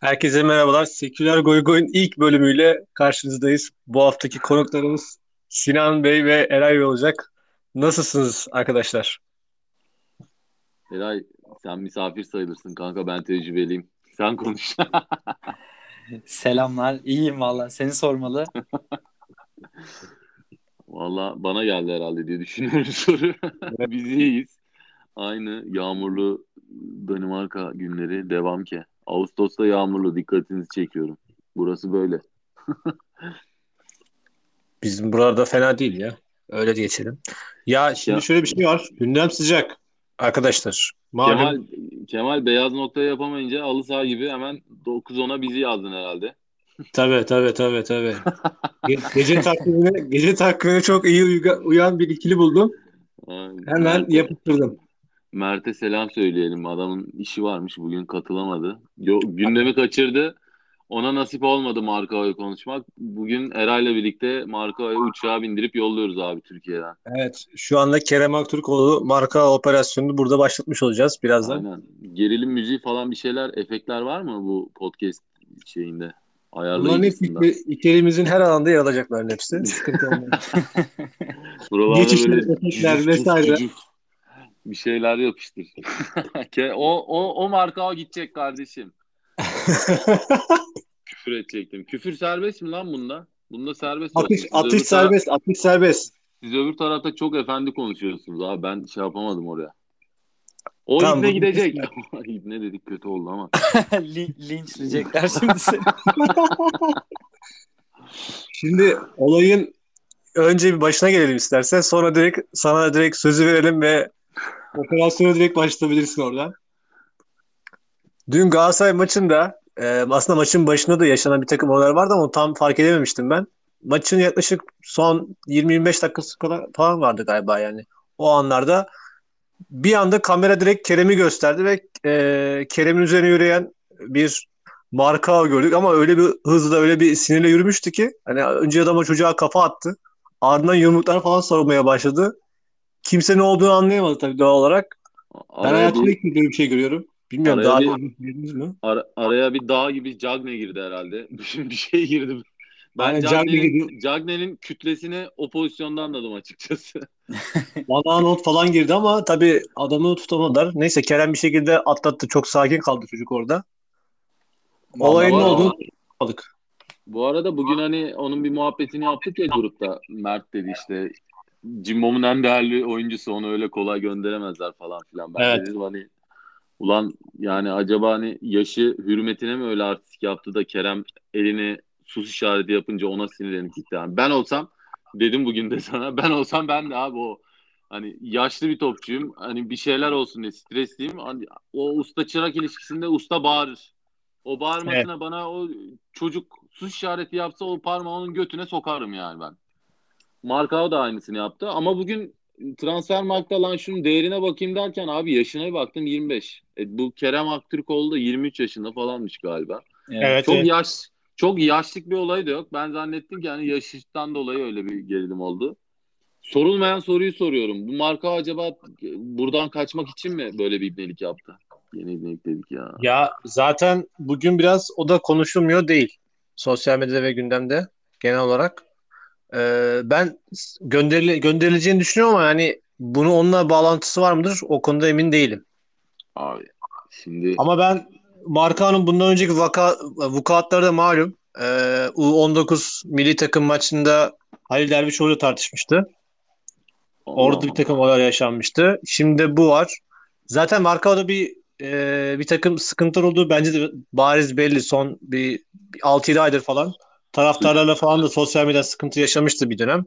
Herkese merhabalar. Seküler Goygoy'un ilk bölümüyle karşınızdayız. Bu haftaki konuklarımız Sinan Bey ve Eray Bey olacak. Nasılsınız arkadaşlar? Eray sen misafir sayılırsın kanka ben tecrübeliyim. Sen konuş. Selamlar. İyiyim valla. Seni sormalı. Valla bana geldi herhalde diye düşünüyorum soru. Biz iyiyiz. Aynı yağmurlu Danimarka günleri devam ki. Ağustos'ta yağmurlu dikkatinizi çekiyorum. Burası böyle. Bizim burada fena değil ya. Öyle geçelim. Ya şimdi Ya- şöyle bir şey var. Gündem sıcak arkadaşlar. Malum Kemal, Kemal beyaz noktayı yapamayınca halı saha gibi hemen 9-10'a bizi yazdın herhalde. tabii tabii tabii tabii. Ge- gece takvimine, gece takvimine çok iyi uyan bir ikili buldum. Aynen. Hemen yapıştırdım. Mert'e selam söyleyelim. Adamın işi varmış bugün katılamadı. Yo, gündemi kaçırdı. Ona nasip olmadı Markao'yu konuşmak. Bugün Eray'la birlikte Markao'yu uçağa bindirip yolluyoruz abi Türkiye'den. Evet, şu anda Kerem Aktürkoğlu marka operasyonunu burada başlatmış olacağız birazdan. Aynen. Gerilim müziği falan bir şeyler, efektler var mı bu podcast şeyinde? Bunların hepsi ülkemizin her alanda yer alacakların hepsi. Sıkıntı. Buralarda Geçişler, böyle efektler vesaire. cücük bir şeyler yapıştır. O, o, o Markao gidecek kardeşim. Küfür edecektim. Küfür serbest mi lan bunda? Bunda serbest atış, Siz atış öbür taraf- serbest, atış serbest. Siz öbür tarafta çok efendi konuşuyorsunuz abi. Ben şey yapamadım oraya. O Tamam, ibne gidecek. ibne dedik kötü oldu ama. Lin- Linçleyecekler şimdi seni. Şimdi olayın önce bir başına gelelim istersen. Sonra direkt sana direkt sözü verelim ve operasyona direkt başlayabilirsin oradan. Dün Galatasaray maçında e, aslında maçın başında da yaşanan bir takım olaylar vardı ama tam fark edememiştim ben. Maçın yaklaşık son 20-25 dakikası kadar falan vardı galiba yani. O anlarda bir anda kamera direkt Kerem'i gösterdi ve e, Kerem'in üzerine yürüyen bir marka gördük ama öyle bir hızla öyle bir sinirle yürümüştü ki hani önce adam o çocuğa kafa attı. Ardından yumruklar falan sormaya başladı. Kimse ne olduğunu anlayamadı tabii doğal olarak. Ben Araya hayatımda bir, ilk böyle bir şey görüyorum. Bilmiyorum Araya daha bir- gördünüz mü? ara- araya bir dağ gibi Cagne girdi herhalde. bir şey girdi. Ben Cagne Cagne'nin girdi. Cagne'nin kütlesini o pozisyonda anladım açıkçası. Bana not falan girdi ama tabii adamı tutamadılar. Neyse Kerem bir şekilde atlattı. Çok sakin kaldı çocuk orada. Olayın ne olduğunu aldık. Bu arada bugün hani onun bir muhabbetini yaptık ya grupta. Mert dedi işte Cimbom'un en değerli oyuncusu onu öyle kolay gönderemezler falan filan. Ben Evet. de dedim hani ulan yani acaba hani yaşı hürmetine mi öyle artistik yaptı da Kerem elini sus işareti yapınca ona sinirlenip gitti. Yani ben olsam dedim bugün de sana ben olsam ben de abi o hani yaşlı bir topçuyum. Hani bir şeyler olsun diye stresliyim. Hani o usta çırak ilişkisinde usta bağırır. O bağırmasına bana o çocuk sus işareti yapsa o parmağı onun götüne sokarım yani ben. Markao da aynısını yaptı ama bugün transfer markta lan şunun değerine bakayım derken abi yaşına bir baktım 25. E, bu Kerem Aktürkoğlu da 23 yaşında falanmış galiba. Evet. Çok evet. yaş çok yaşlık bir olay da yok. Ben zannettim ki hani yaşından dolayı öyle bir gerilim oldu. Sorulmayan soruyu soruyorum. Bu marka acaba buradan kaçmak için mi böyle bir ibnelik yaptı? Yeni ibnelik dedik ya. Ya zaten bugün biraz o da konuşulmuyor değil. Sosyal medyada ve gündemde genel olarak. Ee, ben gönderili, gönderileceğini düşünüyorum ama yani bunu onunla bağlantısı var mıdır? O konuda emin değilim. Abi şimdi Ama ben Markan'ın bundan önceki vaka, vukuatları da malum. Ee, U19 milli takım maçında Halil Dervişoğlu tartışmıştı. Orada bir takım olaylar yaşanmıştı. Şimdi bu var. Zaten Markao'da bir e, bir takım sıkıntılar olduğu bence de bariz belli. Son bir, bir 6-7 aydır falan. Taraftarlarla falan da sosyal medya sıkıntı yaşamıştı bir dönem.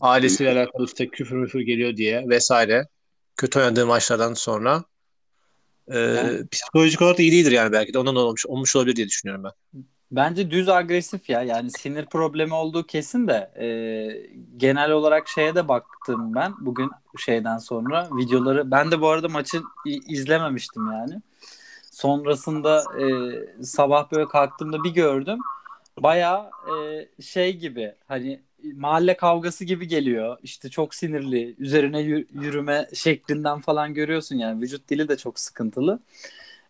Ailesiyle alakalı işte küfür müfür geliyor diye vesaire. Kötü oynadığı maçlardan sonra. Ee, Yani- psikolojik olarak da iyi değildir yani belki de ondan olmuş, olmuş olabilir diye düşünüyorum ben. Bence düz agresif ya. Yani sinir problemi olduğu kesin de e, genel olarak şeye de baktım ben bugün şeyden sonra videoları. Ben de bu arada maçı izlememiştim yani. Sonrasında e, sabah böyle kalktığımda bir gördüm. Bayağı e, şey gibi hani mahalle kavgası gibi geliyor. İşte çok sinirli, üzerine yü- yürüme şeklinden falan görüyorsun yani. Vücut dili de çok sıkıntılı.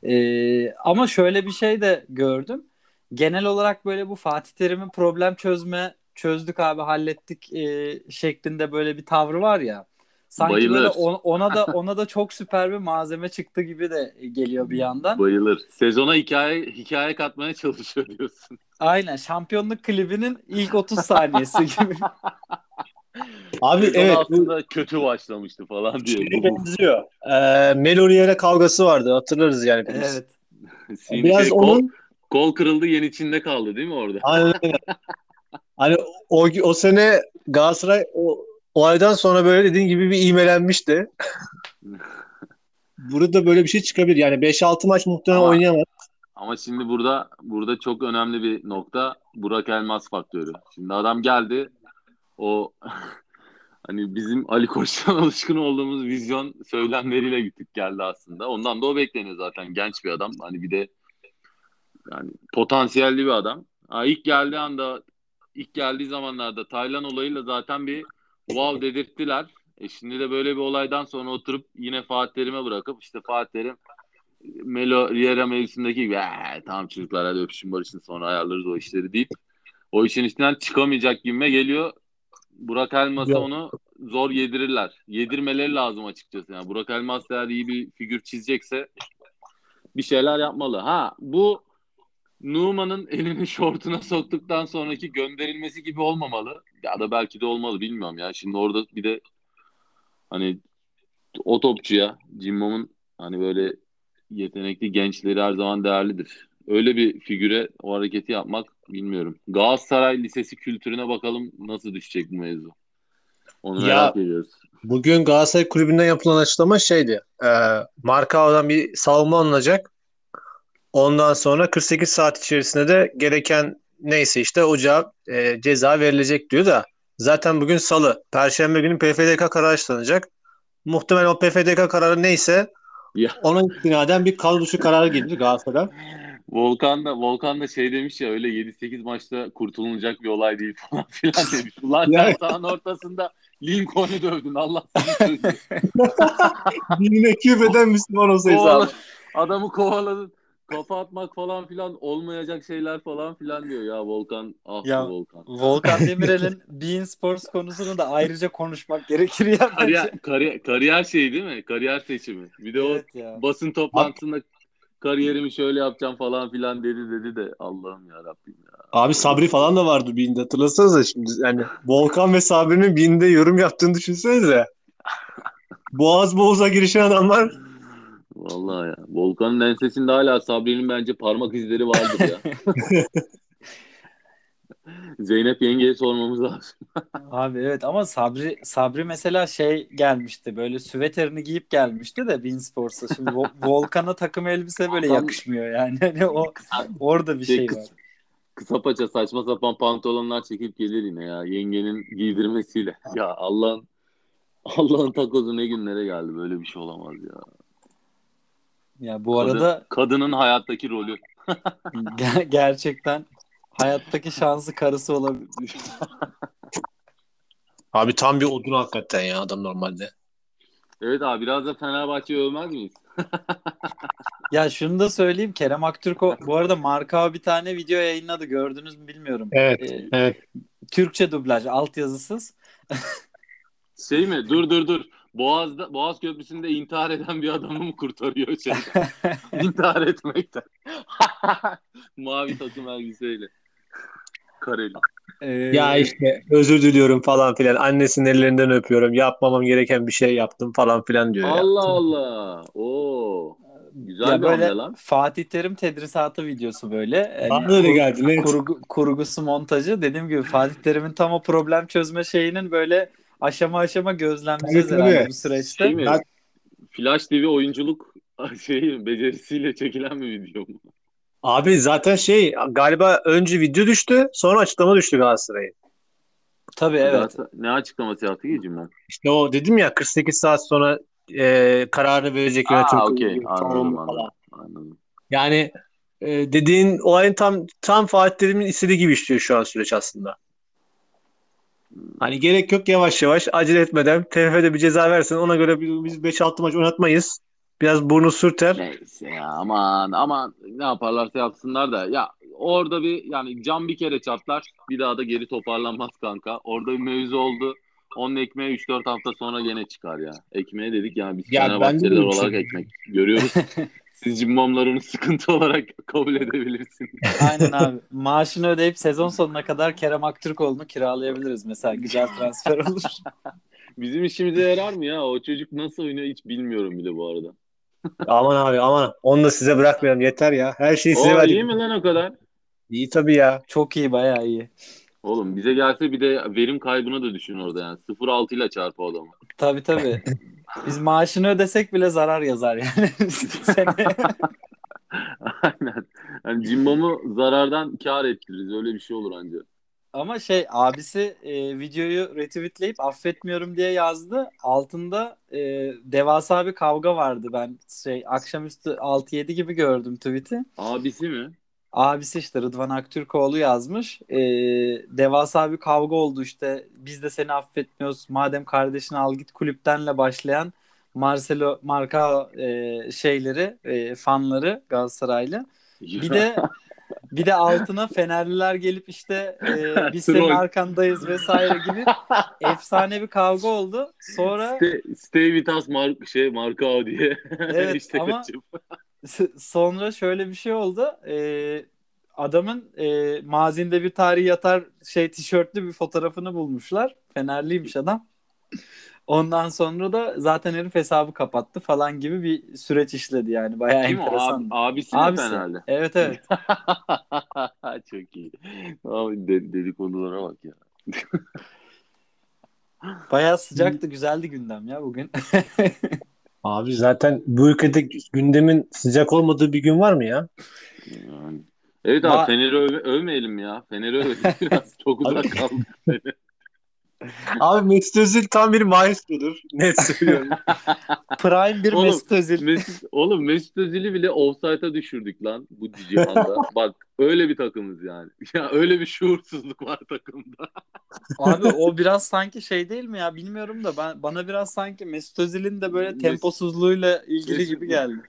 Ee, ama şöyle bir şey de gördüm. Genel olarak böyle bu Fatih Terim'in problem çözme çözdük abi hallettik e, şeklinde böyle bir tavrı var ya. Sanki Bayılır. böyle on- ona da ona da çok süper bir malzeme çıktı gibi de geliyor bir yandan. Bayılır. Sezona hikaye hikaye katmaya çalışıyor diyorsun. Aynen şampiyonluk klibinin ilk 30 saniyesi gibi. Abi Sezon evet bu aslında kötü başlamıştı falan diye. şeye benziyor. Ee, Meloriere kavgası vardı hatırlarız yani. biz. evet. Biraz şey, kol, onun kol kırıldı yen içinde kaldı değil mi orada? Aynen. Hani o, o sene Galatasaray o olaydan sonra böyle dediğin gibi bir iğmelenmişti. Burada böyle bir şey çıkabilir. Yani 5-6 maç muhtemelen Ama- oynayamaz. Ama şimdi burada burada çok önemli bir nokta Burak Elmas faktörü. Şimdi adam geldi o hani bizim Ali Koç'tan alışkın olduğumuz vizyon söylemleriyle gittik geldi aslında. Ondan da o bekleniyor zaten genç bir adam. Hani bir de yani potansiyelli bir adam. Ha, ilk geldiği anda ilk geldiği zamanlarda Taylan olayıyla zaten bir wow dedirttiler. E şimdi de böyle bir olaydan sonra oturup yine Fatih Terim'e bırakıp işte Fatih Terim Melo Riera mevzusundaki gibi "Ee, tamam çocuklar hadi öpüşün barışın sonra ayarlarız o işleri deyip o işin içinden çıkamayacak gibime geliyor. Burak Elmas'a Yok. onu zor yedirirler. Yedirmeleri lazım açıkçası. Yani Burak Elmas eğer iyi bir figür çizecekse bir şeyler yapmalı. Ha bu Numan'ın elini şortuna soktuktan sonraki gönderilmesi gibi olmamalı. Ya da belki de olmalı bilmiyorum ya. Şimdi orada bir de hani o topçuya Cimbom'un hani böyle yetenekli gençleri her zaman değerlidir. Öyle bir figüre o hareketi yapmak bilmiyorum. Galatasaray Lisesi kültürüne bakalım nasıl düşecek bu mevzu. Onu Ya- merak ediyoruz. Bugün Galatasaray Kulübü'nden yapılan açıklama şeydi. E, Markao'dan bir savunma alınacak. Ondan sonra 48 saat içerisinde de gereken neyse işte o cevap e, ceza verilecek diyor da zaten bugün salı. Perşembe günü PFDK kararı açıklanacak. Muhtemelen o PFDK kararı neyse Ya. ona istinaden bir kadro kararı gelir Galatasaray'dan. Volkan da Volkan da şey demiş ya öyle 7-8 maçta kurtulunacak bir olay değil falan filan demiş. Ulan sen sahanın ortasında Lincoln'u dövdün Allah seni sözü. Dinine küfreden Müslüman olsaydı. Kovala- Adamı kovaladın. Kafa atmak falan filan olmayacak şeyler falan filan diyor ya Volkan. Ah Ya, Volkan. Volkan Demirel'in Bein Sports konusunu da ayrıca konuşmak gerekir ya. Kariyer, kariyer, kariyer şeyi değil mi? Kariyer seçimi. Bir de Evet ya. o basın toplantısında kariyerimi şöyle yapacağım falan filan dedi dedi de Allah'ım ya Rabbim ya. Abi Sabri falan da vardı Bean'de hatırlasanıza şimdi. Yani Volkan ve Sabri'nin Bean'de yorum yaptığını düşünsenize. Boğaz boğaza girişen adamlar Vallahi ya. Volkan'ın ensesinde hala Sabri'nin bence parmak izleri vardır ya. Zeynep yengeye sormamız lazım. Abi evet ama Sabri Sabri mesela şey gelmişti böyle süveterini giyip gelmişti de Bein Sports'a. Şimdi Vo- Volkan'a takım elbise böyle yakışmıyor yani. Hani o orada bir Şey, şey var. Kısa paça saçma sapan pantolonlar çekip gelir yine ya. Yengenin giydirmesiyle. Ya Allah'ın Allah'ın takozu ne günlere geldi. Böyle bir şey olamaz ya. Ya bu Kadın- arada kadının hayattaki rolü. ger- gerçekten hayattaki şanslı karısı olabilir. Abi tam bir odun hakikaten ya adam normalde. Evet abi biraz da Fenerbahçe'yi övmez miyiz? Ya şunu da söyleyeyim Kerem Aktürko bu arada Marka bir tane video yayınladı gördünüz mü bilmiyorum. Evet. Ee, Evet. Türkçe dublaj altyazısız. Şey mi? Dur dur dur. Boğaz'da Boğaz Köprüsü'nde intihar eden bir adamı mı kurtarıyor şey? intihar etmekten. Mavi takım elbiseyle. Kareli. Ee, Ya işte özür diliyorum falan filan. Annesinin ellerinden öpüyorum. Yapmamam gereken bir şey yaptım falan filan diyor ya. Allah Allah. Oo. Güzel ya bir böyle lan. Fatih Terim tedrisatı videosu böyle. Bana öyle geldi. net. kurgu, kurgusu montajı. Dediğim gibi Fatih Terim'in tam o problem çözme şeyinin böyle aşama aşama gözlemleyeceğiz Tabii, herhalde bu süreçte. Şey mi? Ben- Flash TV oyunculuk şeyi becerisiyle çekilen bir video mu? Abi zaten şey galiba önce video düştü sonra açıklama düştü Galatasaray'ın. Tabii evet. Zaten Ne açıklaması yaptı ki Cimom? İşte o dedim ya 48 saat sonra e, kararını verecek yönetim Aa kurulu okey. anladım. anladım. Yani e, dediğin olayın tam tam Fatih Terim'in istediği gibi işliyor şu an süreç aslında. Hani gerek yok yavaş yavaş acele etmeden TFF'de bir ceza versin ona göre biz biz 5-6 maç oynatmayız. biraz burnu sürter. Neyse ya aman aman ne yaparlarsa yapsınlar da ya orada bir yani cam bir kere çatlar bir daha da geri toparlanmaz kanka. Orada bir mevzu oldu. Onun ekmeği 3-4 hafta sonra gene çıkar ya. Ekmeğe dedik yani biz Ya Fenerbahçeliler olarak düşünüyorum. ekmek görüyoruz. Siz cimbomlar onu sıkıntı olarak kabul edebilirsiniz. Aynen abi. Maaşını ödeyip sezon sonuna kadar Kerem Aktürkoğlu'nu kiralayabiliriz mesela. Güzel transfer olur. Bizim işimize yarar mı ya? O çocuk nasıl oynuyor hiç bilmiyorum bile bu arada. Aman abi aman. Onu da size bırakmayalım yeter ya. Her şeyi size verdik. iyi mi lan o kadar? İyi tabii ya. Çok iyi bayağı iyi. Oğlum bize gelse bir de verim kaybını da düşün orada yani. 0-6 ile çarpı adamı. Tabii tabii. Biz maaşını ödesek bile zarar yazar yani. Aynen. Yani Cimbom'u zarardan kar ettiririz. Öyle bir şey olur anca. Ama şey abisi e, videoyu retweetleyip affetmiyorum diye yazdı. Altında e, devasa bir kavga vardı. Ben şey akşamüstü 6-7 gibi gördüm tweet'i. Abisi mi? Abisi işte Rıdvan Aktürkoğlu yazmış. E, devasa bir kavga oldu işte. Biz de seni affetmiyoruz. Madem kardeşini al git kulüptenle başlayan Marcelo Marka e, şeyleri, e, fanları Galatasaraylı. Bir de bir de altına Fenerliler gelip işte e, biz senin arkandayız vesaire gibi efsane bir kavga oldu. Sonra Stay, stay with us mark, şey, marka diye. Evet, İşte ama-. Sonra şöyle bir şey oldu. E, adamın e, mazinde bir tarih yatar şey tişörtlü bir fotoğrafını bulmuşlar. Fenerliymiş adam. Ondan sonra da zaten herif hesabı kapattı falan gibi bir süreç işledi yani. Bayağı Kim o? Abi, enteresan. abisi mi Abisi. Fenerli? Evet evet. Çok iyi. Abi de, dedikodulara bak ya. Bayağı sıcaktı, güzeldi gündem ya bugün. Abi zaten bu ülkede gündemin sıcak olmadığı bir gün var mı ya? Yani. Evet abi Ma- Fener'i öve- övmeyelim ya. Fener'i övelim biraz. Çok uzak kaldık. Abi Mesut Özil tam bir maestrodur. Net söylüyorum. Prime bir Oğlum, Mesut Özil. Mesut, oğlum Mesut Özil'i bile offside'a düşürdük lan bu cihanda. Bak öyle bir takımız yani. Ya öyle bir şuursuzluk var takımda. Abi o biraz sanki şey değil mi ya bilmiyorum da ben bana biraz sanki Mesut Özil'in de böyle temposuzluğuyla ilgili Mesut- gibi geldi.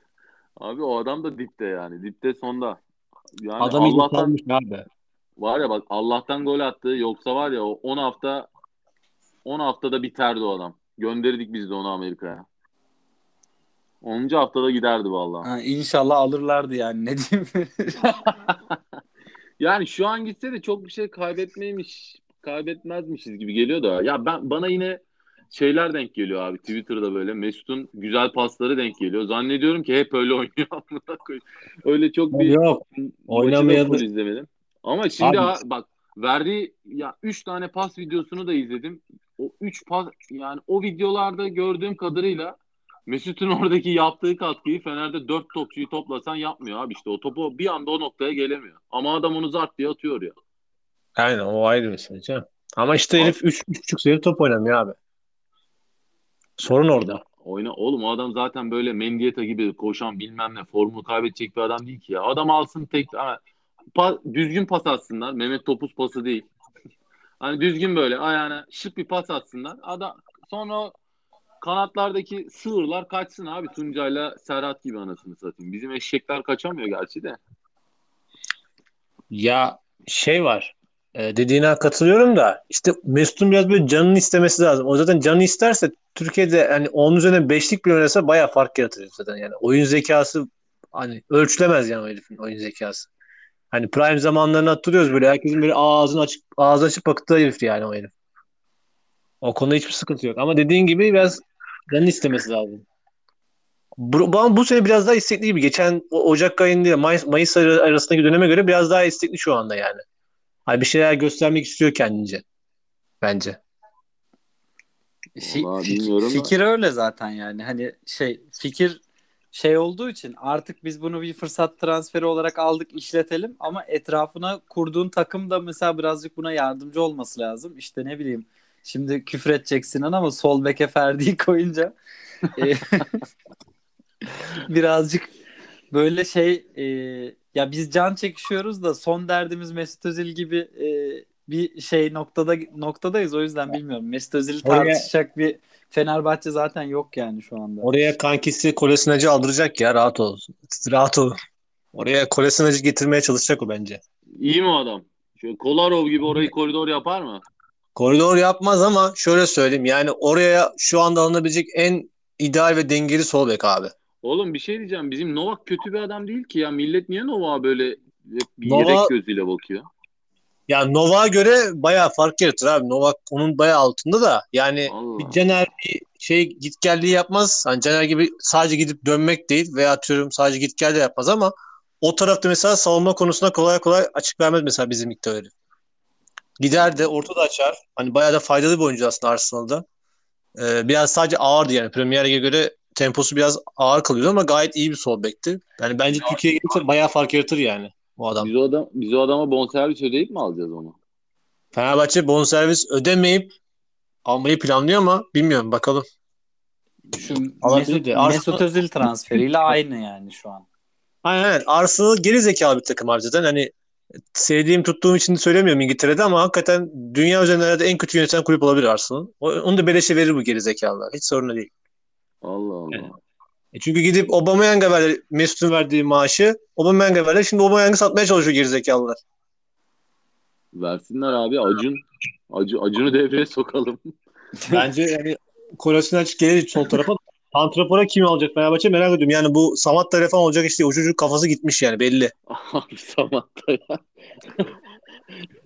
Abi o adam da dipte yani. Dipte sonda. Yani Adam Allah'tan... abi. var ya bak Allah'tan gol attı. Yoksa var ya o 10 hafta 10 haftada biterdi o adam. Gönderdik biz de onu Amerika'ya. 10. haftada giderdi vallahi. Ha, inşallah alırlardı yani ne diyeyim. Yani şu an gitse de çok bir şey kaybetmeymiş, kaybetmezmişiz gibi geliyor da. Ya ben bana yine şeyler denk geliyor abi Twitter'da böyle Mesut'un güzel pasları denk geliyor. Zannediyorum ki hep öyle oynuyor. Öyle çok bir Yok. Oynamayadı. izlemedim. Ama şimdi Abi- ha- bak verdiği ya 3 tane pas videosunu da izledim. O 3 pas yani o videolarda gördüğüm kadarıyla Mesut'un oradaki yaptığı katkıyı Fener'de 4 topçuyu toplasan yapmıyor abi işte. O topu bir anda o noktaya gelemiyor. Ama adam onu zart diye atıyor ya. Aynen o ayrı bir şey canım. Ama işte herif 3,5 sene top oynamıyor abi. Sorun orada. Oyna oğlum o adam zaten böyle Mendieta gibi koşan bilmem ne formunu kaybedecek bir adam değil ki ya. Adam alsın tek pa- düzgün pas atsınlar. Mehmet Topuz pası değil. Hani düzgün böyle ayağına şık bir pas atsınlar. Adam sonra kanatlardaki sığırlar kaçsın abi Tuncay'la Serhat gibi anasını satayım. Bizim eşekler kaçamıyor gerçi de. Ya şey var. e, dediğine katılıyorum da işte Mesut'un biraz böyle canını istemesi lazım. O zaten canını isterse Türkiye'de hani onun üzerine beşlik bir oynasa bayağı fark yaratır zaten yani. Oyun zekası hani ölçülemez yani herifin oyun zekası. Hani prime zamanlarını hatırlıyoruz böyle herkesin böyle ağzını açık ağzı açık baktığı herif yani o herif. O konuda hiçbir sıkıntı yok. Ama dediğin gibi biraz canını istemesi lazım. Bu, bu, bu sene biraz daha istekli gibi. Geçen Ocak ayında Mayıs, Mayıs ar- arasındaki döneme göre biraz daha istekli şu anda yani. Hani bir şeyler göstermek istiyor kendince. Bence. Fi- Vallahi da. fikir öyle zaten yani. Hani şey fikir şey olduğu için artık biz bunu bir fırsat transferi olarak aldık işletelim ama etrafına kurduğun takım da mesela birazcık buna yardımcı olması lazım. İşte ne bileyim şimdi küfür edeceksin ama sol beke Ferdi'yi koyunca e, birazcık böyle şey e, ya biz can çekişiyoruz da son derdimiz Mesut Özil gibi e, bir şey noktada noktadayız o yüzden bilmiyorum. Mesut Özil'i tartışacak bir Fenerbahçe zaten yok yani şu anda. Oraya kankisi Kolesinacı aldıracak ya rahat ol. Rahat ol. Oraya Kolesinacı getirmeye çalışacak o bence. İyi mi o adam? Şöyle Kolarov gibi orayı koridor yapar mı? Koridor yapmaz ama şöyle söyleyeyim yani oraya şu anda alınabilecek en ideal ve dengeli sol bek abi. Oğlum bir şey diyeceğim. Bizim Novak kötü bir adam değil ki ya. Millet niye Novak'a böyle hep bir Novak- yedek gözüyle bakıyor? Ya Novak'a göre bayağı fark yaratır abi. Novak onun bayağı altında da yani Allah. bir Caner bir şey gitgelliği yapmaz. Hani Caner gibi sadece gidip dönmek değil veya atıyorum sadece git gel de yapmaz ama o tarafta mesela savunma konusunda kolay kolay açık vermez mesela bizim öyle. Gider de ortada açar. Hani bayağı da faydalı bir oyuncu aslında Arsenal'da. Ee, biraz sadece ağırdı yani. Premier Lig'e göre temposu biraz ağır kalıyordu ama gayet iyi bir sol bekti. Yani bence Türkiye'ye gelirse bayağı fark yaratır yani o adam. Biz o, adam, biz o adama bonservis ödeyip mi alacağız onu? Fenerbahçe bonservis ödemeyip almayı planlıyor ama bilmiyorum bakalım. Şu Alabilir Mesut. Arsenal- Mesut Özil transferiyle aynı yani şu an. Aynen aynen. Arsenal geri zekalı bir takım harbiden. Hani sevdiğim tuttuğum için söylemiyorum İngiltere'de ama hakikaten dünya üzerinde en kötü yöneten kulüp olabilir Arsenal. Onu da beleşe verir bu geri zekalılar. Hiç sorun değil. Allah Allah. Evet. E çünkü gidip Aubameyang'a verdi Mesut'un verdiği maaşı. Aubameyang'a verdi. Şimdi Aubameyang'ı satmaya çalışıyor geri zekalılar. Versinler abi Acun. Acun Acun'u devreye sokalım. Bence yani Kolasinac gelir sol tarafa. Santrafor'a kim alacak Fenerbahçe merak ediyorum. Yani bu Samatta ile falan olacak işte o çocuk kafası gitmiş yani belli. Abi Samatta ya.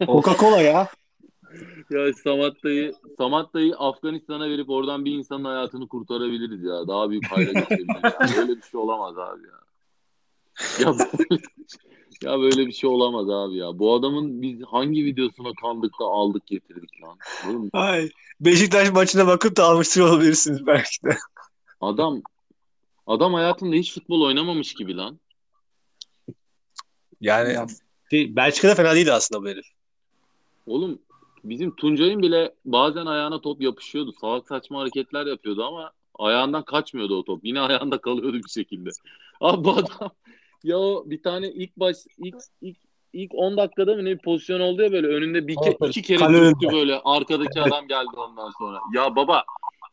Coca-Cola ya. Ya Samatta'yı Samatta'yı Afganistan'a verip oradan bir insanın hayatını kurtarabiliriz ya. Daha büyük hayra geçebiliriz. Böyle bir şey olamaz abi ya. Ya böyle, ya böyle bir şey olamaz abi ya. Bu adamın biz hangi videosuna kandık da aldık getirdik lan. Ay, Beşiktaş maçına bakıp da almıştır olabilirsiniz belki de. adam adam hayatında hiç futbol oynamamış gibi lan. Yani Ya, şey, Belçika'da fena değildi aslında bu herif. Oğlum bizim Tuncay'ın bile bazen ayağına top yapışıyordu. Salak saçma hareketler yapıyordu ama ayağından kaçmıyordu o top. Yine ayağında kalıyordu bir şekilde. Abi bu adam ya o bir tane ilk baş ilk ilk ilk 10 dakikada mı ne bir pozisyon oldu ya böyle önünde bir ke- iki kere önünde. böyle arkadaki adam geldi ondan sonra. Ya baba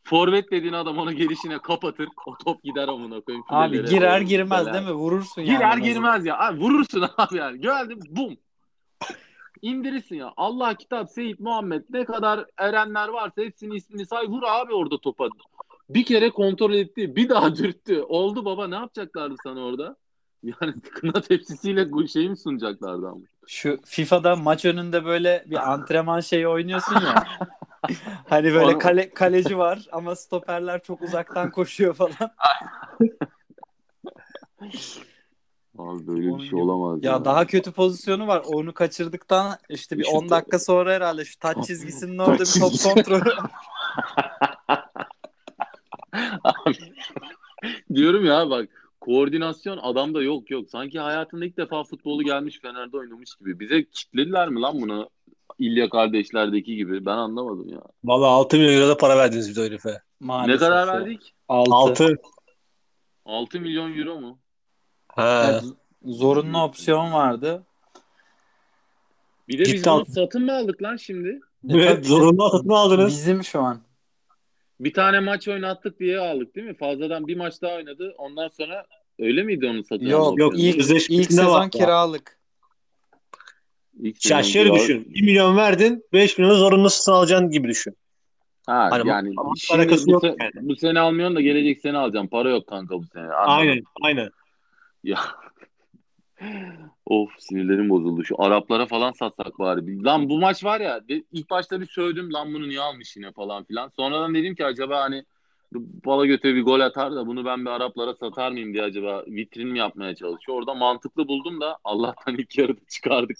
forvet dediğin adam onu gelişine kapatır. O top gider amına koyayım. abi girer girmez Böyle. değil mi? Vurursun yani. Girer girmez ya. Abi vurursun abi yani. Geldim bum. İndirirsin ya. Allah kitap Seyit Muhammed ne kadar erenler varsa hepsinin ismini say vur abi orada topa. Bir kere kontrol etti. Bir daha dürttü. Oldu baba ne yapacaklardı sana orada? Yani kına tepsisiyle bu şeyi mi sunacaklardı ama? Şu FIFA'da maç önünde böyle bir antrenman şeyi oynuyorsun ya. hani böyle kale, kaleci var ama stoperler çok uzaktan koşuyor falan. Abi böyle bir şey gibi. olamaz. Ya daha kötü pozisyonu var. Onu kaçırdıktan işte bir İşte- 10 dakika sonra herhalde şu taç çizgisinin orada bir top kontrolü. Abi, diyorum ya bak koordinasyon adamda yok yok. Sanki hayatında ilk defa futbolu gelmiş Fener'de oynamış gibi. Bize kitlediler mi lan bunu? İlya kardeşlerdeki gibi. Ben anlamadım ya. Valla 6 milyon euro da para verdiniz bir de. Ne kadar ya. verdik? 6. 6. 6 milyon euro mu? Ha. Evet, zorunlu opsiyon vardı. Bir de biz Gitti bunu satın mı aldık lan şimdi? Evet zorunlu satın aldınız. Bizim şu an. Bir tane maç oynattık diye aldık değil mi? Fazladan bir maç daha oynadı. Ondan sonra öyle miydi onun satın Yok opsiyonu? ilk, Sözleşmesinde ilk sezon var kiralık. İlk Ya sezon şöyle kira- düşün. 1 milyon verdin 5 milyonu zorunlu satın alacaksın gibi düşün. Ha, Hani yani ama şimdi alakası bu, yok se- yani. bu sene almıyorsun da gelecek sene alacağım. Para yok kanka bu sene. Anladım. Aynen aynen. Ya. of sinirlerim bozuldu. Şu Araplara falan satsak bari. Lan bu maç var ya ilk başta bir sövdüm lan bunu niye almış yine falan filan. Sonradan dedim ki acaba hani bala göte bir gol atar da bunu ben bir Araplara satar mıyım diye acaba vitrin mi yapmaya çalışıyor. Orada mantıklı buldum da Allah'tan ilk yarıda çıkardık.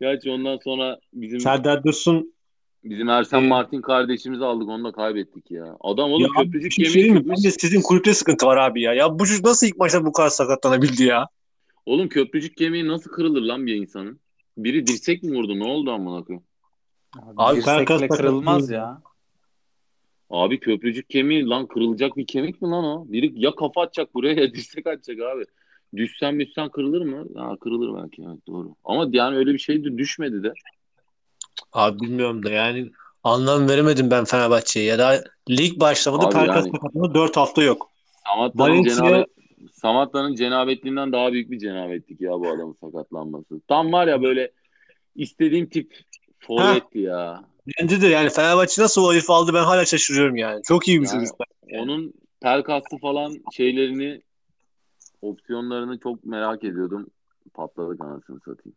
Gerçi ondan sonra bizim Serdar Dursun bizim Ersen Ee, Martin kardeşimizi aldık onu da kaybettik ya. Adam ya oğlum abi, köprücük bir şey mi? Bence sizin kulüpte sıkıntı var abi ya. Ya bu çocuk nasıl ilk maçta bu kadar sakatlanabildi ya? Oğlum köprücük kemiği nasıl kırılır lan bir insanın? Biri dirsek mi vurdu? Ne oldu amına koyayım? Abi, Dirsekle kırılmaz ya. Abi köprücük kemiği lan kırılacak bir kemik mi lan o? Biri ya kafa atacak buraya ya dirsek atacak abi. Düşsen düşsen kırılır mı? Ya kırılır belki evet doğru. Ama yani öyle bir şey de düşmedi de. Abi bilmiyorum da yani anlam veremedim ben Fenerbahçe'ye ya da lig başlamadı Abi Pelkas yani- sakatlığında 4 hafta yok. Samatta'nın Valencia- cenabet Samatta'nın cenabetliğinden daha büyük bir cenabetlik ya bu adamın sakatlanması. Tam var ya böyle istediğim tip forvetti ya. Bence de yani Fenerbahçe nasıl o herifi aldı ben hala şaşırıyorum yani. Çok iyi bir Yani çocuk. Onun Pelkas'ı falan şeylerini opsiyonlarını çok merak ediyordum. Patladık anasını satayım.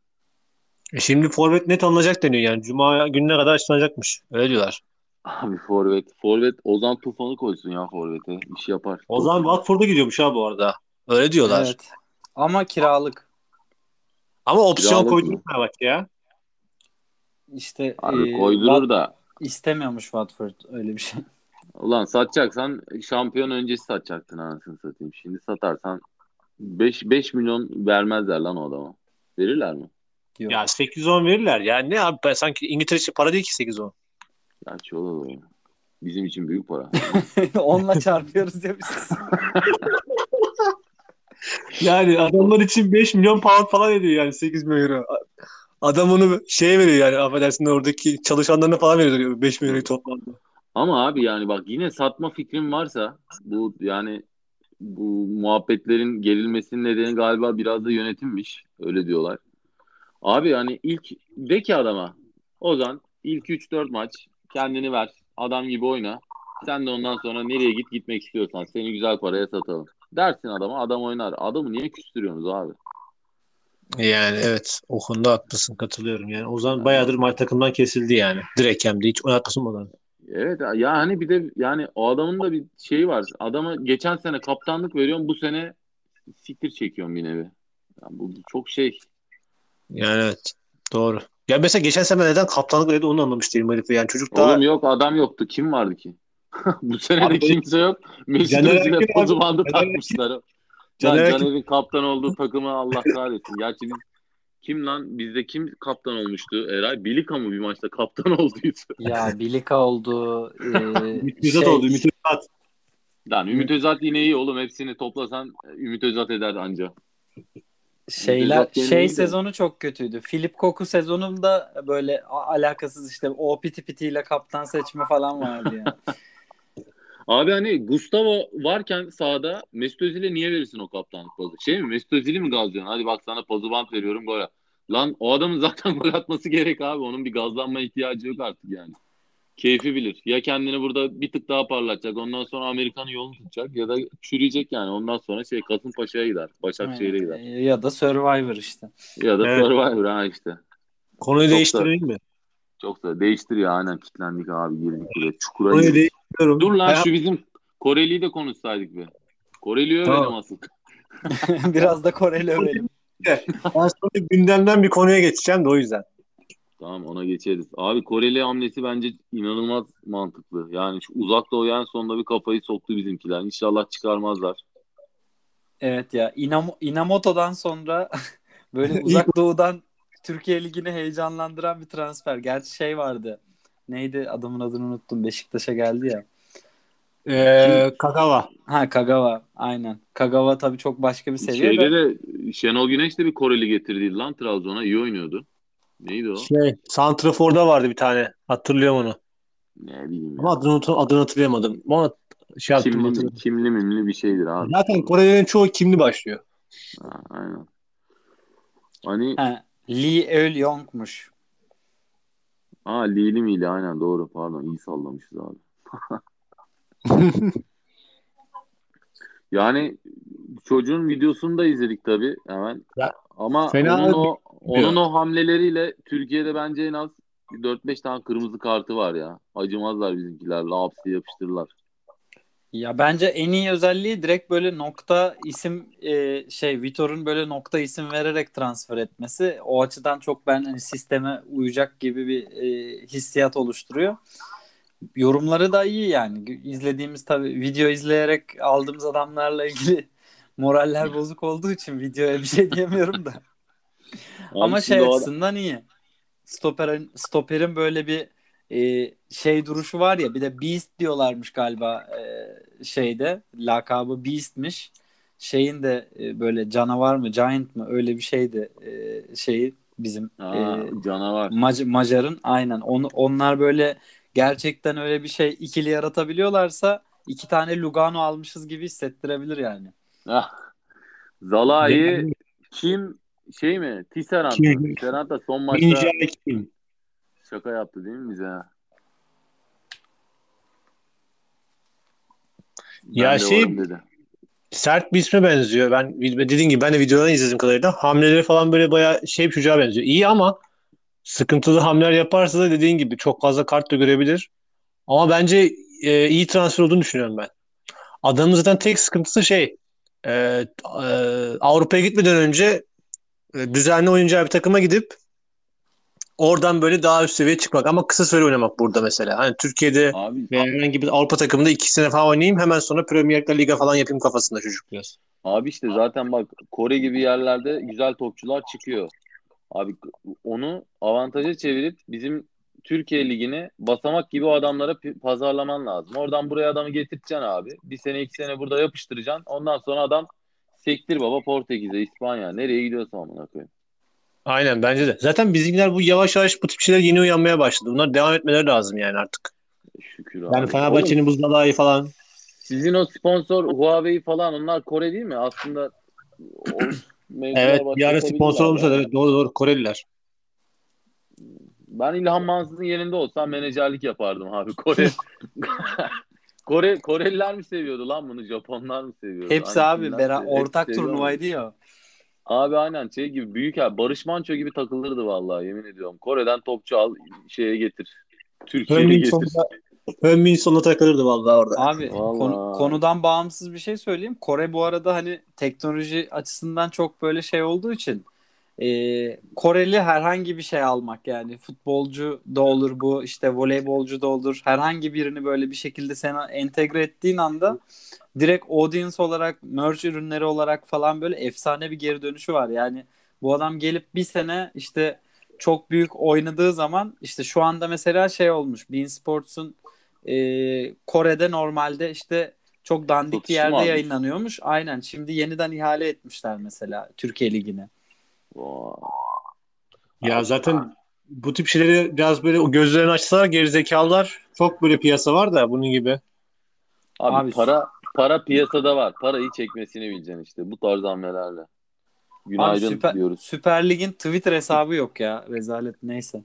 E şimdi forvet net alınacak deniyor yani. Cuma gününe kadar açıklanacakmış. Öyle diyorlar. Abi forvet. Forvet Ozan Tufan'ı koysun ya forvete. Bir şey yapar. O zaman Watford'a gidiyormuş ha bu arada. Öyle diyorlar. Evet. Ama kiralık. Ama opsiyon Kiralık mı? Fenerbahçe ya. İşte Abi e, koydurur Wat- da. istemiyormuş Watford öyle bir şey. Ulan satacaksan şampiyon öncesi satacaktın anasını satayım. Şimdi satarsan 5 5 milyon vermezler lan o adama. Verirler mi? Yok. Ya 8-10 verirler. Yani ne abi ben sanki İngiltere için para değil ki 8-10. Gerçi o da doğru. Bizim için büyük para. Onunla çarpıyoruz ya biz. Yani adamlar için 5 milyon pound falan ediyor yani 8 milyon euro. Adam onu şeye veriyor yani affedersin oradaki çalışanlarına falan veriyor 5 milyon euro toplamda. Ama abi yani bak yine satma fikrin varsa bu yani bu muhabbetlerin gerilmesinin nedeni galiba biraz da yönetimmiş. Öyle diyorlar. Abi yani ilk de ki adama Ozan ilk 3-4 maç kendini ver. Adam gibi oyna. Sen de ondan sonra nereye git gitmek istiyorsan seni güzel paraya satalım. Dersin adama adam oynar. Adamı niye küstürüyorsunuz abi? Yani evet o konuda haklısın katılıyorum yani. Ozan bayağıdır maç takımdan kesildi yani. Direkt hem de hiç oynatmasın bana. Evet ya hani bir de yani o adamın da bir şeyi var. Adama geçen sene kaptanlık veriyorum bu sene siktir çekiyorum bir nevi. Yani bu çok şey. Yani evet doğru. Ya mesela geçen sene neden kaptanlık verdi onu anlamış değilim herife. Yani çocuk daha Oğlum yok adam yoktu. Kim vardı ki? bu sene de kimse yok. Mesut Özil'e Erkin pozu abi. bandı Caner takmışlar. Can, Caner Caner'in kaptan olduğu takımı Allah kahretsin. Gerçi biz kim lan? Bizde kim kaptan olmuştu? Eray Bilika mı bir maçta kaptan olduydu? Ya Bilika oldu. E, Ümit Özat şey, oldu. Ümit Özat. Lan Ümit Özat yine iyi oğlum. Hepsini toplasan Ümit Özat eder anca. Şeyler şey sezonu çok kötüydü. Philip Koku sezonunda böyle alakasız işte o piti pitiyle kaptan seçme falan vardı yani. Abi hani Gustavo varken sahada Mesut Özil'e niye verirsin o kaptanlık pozu? Şey mi Mesut Özil'i mi gazlıyorsun? Hadi bak sana pozu bant veriyorum gol. Lan o adamın zaten gol atması gerek abi. Onun bir gazlanma ihtiyacı yok artık yani. Keyfi bilir. Ya kendini burada bir tık daha parlatacak. Ondan sonra Amerika'nın yolunu tutacak ya da çürüyecek yani. Ondan sonra şey Kasımpaşa'ya gider. Başakşehir'e gider. ya da Survivor işte. Ya da Evet. Survivor ha işte. Konuyu Çok değiştireyim mi? Çok da değiştir ya aynen kilitlendik abi girdik buraya. Çukura Konuyu girdik. değiştiriyorum. Dur lan Ben- şu bizim Koreli'yi de konuşsaydık be. Koreli'yi övelim Tamam. asıl. Biraz da Koreli övelim. Ben sonra gündemden bir konuya geçeceğim de o yüzden. Tamam ona geçeriz. Abi Koreli hamlesi bence inanılmaz mantıklı. Yani şu uzak doğuya en sonunda bir kafayı soktu bizimkiler. İnşallah çıkarmazlar. Evet ya Inam- Inamoto'dan sonra böyle uzak doğudan Türkiye Ligi'ni heyecanlandıran bir transfer. Gerçi şey vardı. Neydi adamın adını unuttum. Beşiktaş'a geldi ya. Ee, Kagawa. Ha Kagawa aynen. Kagawa tabii çok başka bir seviye Şeyde de. de Şenol Güneş de bir Koreli getirdi lan Trabzon'a. iyi oynuyordu. Neydi o? Şey, Santrafor'da vardı bir tane. Hatırlıyorum onu. Ne bileyim Ama ya. adını, adını hatırlayamadım. Ama şey Kimli, kimli mimli bir şeydir abi. Zaten Korelilerin çoğu kimli başlıyor. Ha, aynen. Hani Ha, Lee Eul Yong'muş. ha Lili miydi aynen doğru pardon iyi sallamışız abi. Yani çocuğun videosunu da izledik tabii hemen. Ya, Ama fena onun o bilmiyor. onun o hamleleriyle Türkiye'de bence en az 4-5 tane kırmızı kartı var ya. Acımazlar bizimkiler. Lapsi yapıştırırlar. Ya bence en iyi özelliği direkt böyle nokta isim e, şey Vitor'un böyle nokta isim vererek transfer etmesi. O açıdan çok ben hani sisteme uyacak gibi bir e, hissiyat oluşturuyor. Yorumları da iyi yani. İzlediğimiz tabii video izleyerek aldığımız adamlarla ilgili moraller bozuk olduğu için videoya bir şey diyemiyorum da. Ama şey o açısından iyi. Stoperin, stoperin böyle bir e, şey duruşu var ya bir de Beast diyorlarmış galiba e, şeyde lakabı Beast'miş. Şeyin de e, böyle canavar mı Giant mı öyle bir şeydi e, şeyi bizim Aa, e, canavar. Mac- Macar'ın aynen onu onlar böyle gerçekten öyle bir şey ikili yaratabiliyorlarsa iki tane Lugano almışız gibi hissettirebilir yani. Ah. Zalai kim şey mi? Mı? Tisserand da son maçta Ninja kim? şaka yaptı değil mi bize? Ben Ya de şey-. Sert bir isme benziyor. Ben dediğim gibi ben de videodan izledim kadarıyla. Hamleleri falan böyle bayağı şey bir çocuğa benziyor. İyi ama sıkıntılı hamleler yaparsa da dediğin gibi çok fazla kart da görebilir. Ama bence e, iyi transfer olduğunu düşünüyorum ben. Adamın zaten tek sıkıntısı şey e, e, Avrupa'ya gitmeden önce e, düzenli oyuncağı bir takıma gidip oradan böyle daha üst seviyeye çıkmak. Ama kısa süre oynamak burada mesela. Hani Türkiye'de Abi, ve herhangi bir Avrupa takımında iki sene falan oynayayım. Hemen sonra Premier Lig'de liga falan yapayım kafasında çocuk biraz. abi işte zaten bak Kore gibi yerlerde güzel topçular çıkıyor. Abi onu avantaja çevirip bizim Türkiye Ligi'ni basamak gibi o adamlara pazarlaman lazım. Oradan buraya adamı getireceksin abi. Bir sene iki sene burada yapıştıracaksın. Ondan sonra adam sektir baba Portekiz'e, İspanya. Nereye gidiyorsa amına koyayım. Aynen bence de. Zaten bizimkiler bu yavaş yavaş bu tip şeyler yeni uyanmaya başladı. Bunlar devam etmeleri lazım yani artık. Şükür abi. Yani Fenerbahçe'nin buzda daha iyi falan. Sizin o sponsor Huawei falan onlar Kore değil mi? Aslında o Evet bir ara sponsor olmuşlar. Evet doğru doğru Koreliler. Ben İlhan Mansız'ın yerinde olsam menajerlik yapardım abi. Kore Kore Koreliler mi seviyordu lan bunu? Japonlar mı seviyordu? Hepsi Hani abi bera ortak Hepsi seviyor. turnuvaydı ya. Abi aynen şey gibi büyük abi. Barış Manço gibi takılırdı vallahi yemin ediyorum. Kore'den topçu al şeye getir. Türkiye'ye getir. sonunda, Hönmin sonunda takılırdı vallahi orada. Abi Vallahi. konu- konudan bağımsız bir şey söyleyeyim. Kore bu arada hani teknoloji açısından çok böyle şey olduğu için e, Koreli herhangi bir şey almak yani futbolcu da olur bu işte voleybolcu da olur herhangi birini böyle bir şekilde sana entegre ettiğin anda direkt audience olarak merch ürünleri olarak falan böyle efsane bir geri dönüşü var yani bu adam gelip bir sene işte çok büyük oynadığı zaman işte şu anda mesela şey olmuş Bein Sports'un e, Kore'de normalde işte çok dandik bir yerde yayınlanıyormuş. Aynen. Şimdi yeniden ihale etmişler mesela Türkiye Ligi'ne. Ya zaten bu tip şeyleri biraz böyle o gözlerini açsalar gerizekalılar çok böyle piyasa var da bunun gibi. Abi, Abi- para para piyasada var. Parayı çekmesini bileceksin işte bu tarz hamlelerle. Abi Günaydın Süper, diyoruz. Süper Lig'in Twitter hesabı yok ya. Rezalet neyse.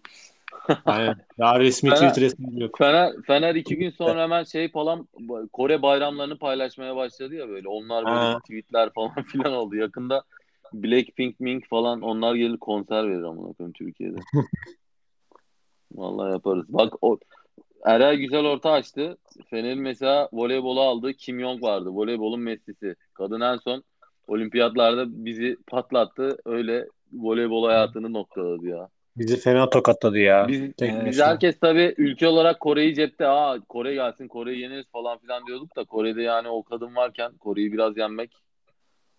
Aynen. Daha resmi Ben- Twitter hesabı yok. Fener, Fener iki gün sonra hemen şey falan Kore bayramlarını paylaşmaya başladı ya böyle. Onlar böyle Ha. tweetler falan filan oldu. Yakında Blackpink, Mink falan onlar gelir konser verir amına koyayım Türkiye'de. Vallahi yaparız. Bak o Eray güzel orta açtı. Fener'in mesela voleybolu aldığı Kim Jong vardı. Voleybolun Messi'si. Kadın en son olimpiyatlarda bizi patlattı. Öyle voleybol hayatını noktaladı ya. Bizi fena tokatladı ya. Biz, Tek biz herkes tabii ülke olarak Kore'yi cepte. Aa Kore gelsin Kore'yi yeneriz falan filan diyorduk da Kore'de yani o kadın varken Kore'yi biraz yenmek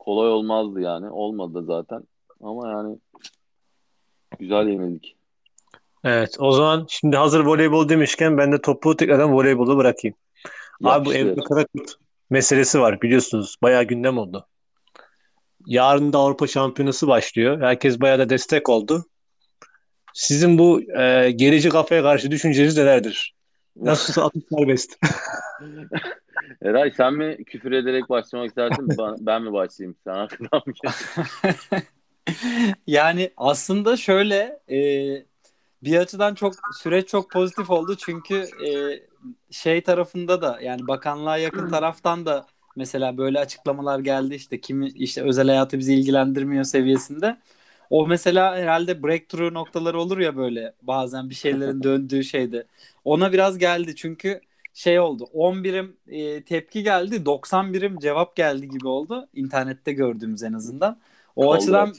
kolay olmazdı yani. Olmadı da zaten. Ama yani güzel yenildik. Evet o zaman şimdi hazır voleybol demişken ben de topu tekrardan voleybola bırakayım. Abi bu. Emre Karakurt meselesi var biliyorsunuz. Bayağı gündem oldu. Yarın da Avrupa Şampiyonası başlıyor. Herkes bayağı da destek oldu. Sizin bu e, gerici kafaya karşı düşünceniz nelerdir? Nasılsa atış serbest. Eray sen mi küfür ederek başlamak istersin ben, ben mi başlayayım? Sen arkadan mı yani aslında şöyle e, bir açıdan çok süreç çok pozitif oldu çünkü e, şey tarafında da yani bakanlığa yakın taraftan da mesela böyle açıklamalar geldi işte kimi işte özel hayatı bizi ilgilendirmiyor seviyesinde. O mesela herhalde breakthrough noktaları olur ya böyle bazen bir şeylerin döndüğü şeyde. Ona biraz geldi çünkü şey oldu 10 birim e, tepki geldi 90 birim cevap geldi gibi oldu internette gördüğümüz en azından. O Oldu. açıdan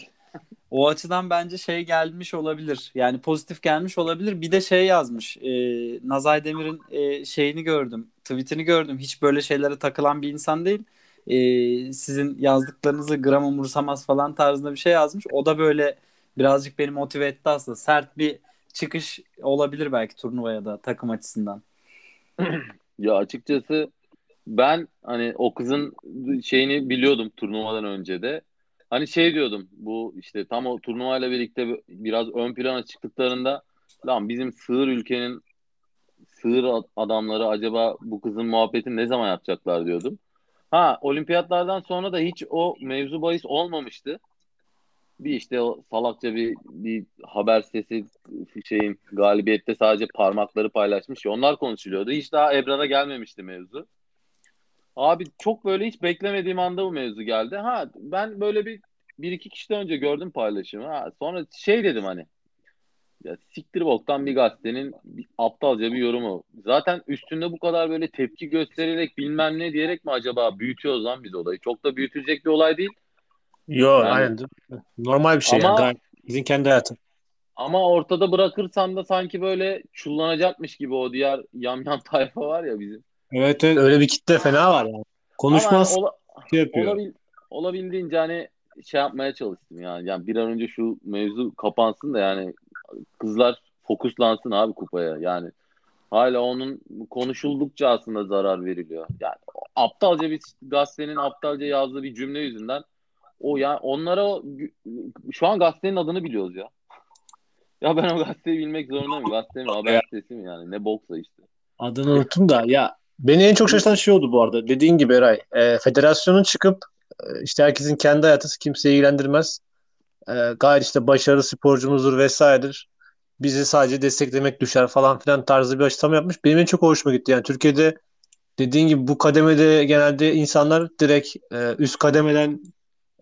o açıdan bence şey gelmiş olabilir. Yani pozitif gelmiş olabilir. Bir de şey yazmış. E, Nazay Demir'in e, şeyini gördüm. Tweetini gördüm. Hiç böyle şeylere takılan bir insan değil. E, sizin yazdıklarınızı gram umursamaz falan tarzında bir şey yazmış. O da böyle birazcık beni motive etti aslında. Sert bir çıkış olabilir belki turnuvaya da takım açısından. Ya açıkçası ben hani o kızın şeyini biliyordum turnuvadan önce de. Hani şey diyordum bu işte tam o turnuvayla birlikte biraz ön plana çıktıklarında lan bizim sığır ülkenin sığır adamları acaba bu kızın muhabbetini ne zaman yapacaklar diyordum. Ha olimpiyatlardan sonra da hiç o mevzu bahis olmamıştı. Bir işte o salakça bir, bir haber sesi şeyin galibiyette sadece parmakları paylaşmış. Onlar konuşuluyordu. Hiç daha Ebrar'a gelmemişti mevzu. Abi çok böyle hiç beklemediğim anda bu mevzu geldi. Ha ben böyle bir bir iki kişiden önce gördüm paylaşımı. Ha, sonra şey dedim hani ya siktir boktan bir gazetenin bir, aptalca bir yorumu. Zaten üstünde bu kadar böyle tepki göstererek bilmem ne diyerek mi acaba büyütüyoruz lan biz olayı? Çok da büyütülecek bir olay değil. Yok yani, aynen. Normal bir şey ama, yani. Gayet bizim kendi hayatı. Ama ortada bırakırsan da sanki böyle çullanacakmış gibi o diğer yamyam tayfa var ya bizim. Evet evet öyle bir kitle fena var yani. Konuşmaz ola, şey yapıyor. Olabil, olabildiğince hani şey yapmaya çalıştım yani. Yani bir an önce şu mevzu kapansın da yani kızlar fokuslansın abi kupaya. Yani hala onun konuşuldukça aslında zarar veriliyor. Yani aptalca bir gazetenin aptalca yazdığı bir cümle yüzünden o ya onlara şu an gazetenin adını biliyoruz ya. Ya ben o gazeteyi bilmek zorundayım. Gazete mi haber sitesi mi yani ne boksa işte. Adını unuttum da ya beni en çok şaşırtan şey oldu bu arada. Dediğin gibi Eray. E, federasyonun çıkıp e, işte herkesin kendi hayatı kimseyi ilgilendirmez. E, gayet işte başarılı sporcumuzdur vesairedir. Bizi sadece desteklemek düşer falan filan tarzı bir açıklama yapmış. Benim en çok hoşuma gitti. Yani Türkiye'de dediğin gibi bu kademede genelde insanlar direkt e, üst kademeden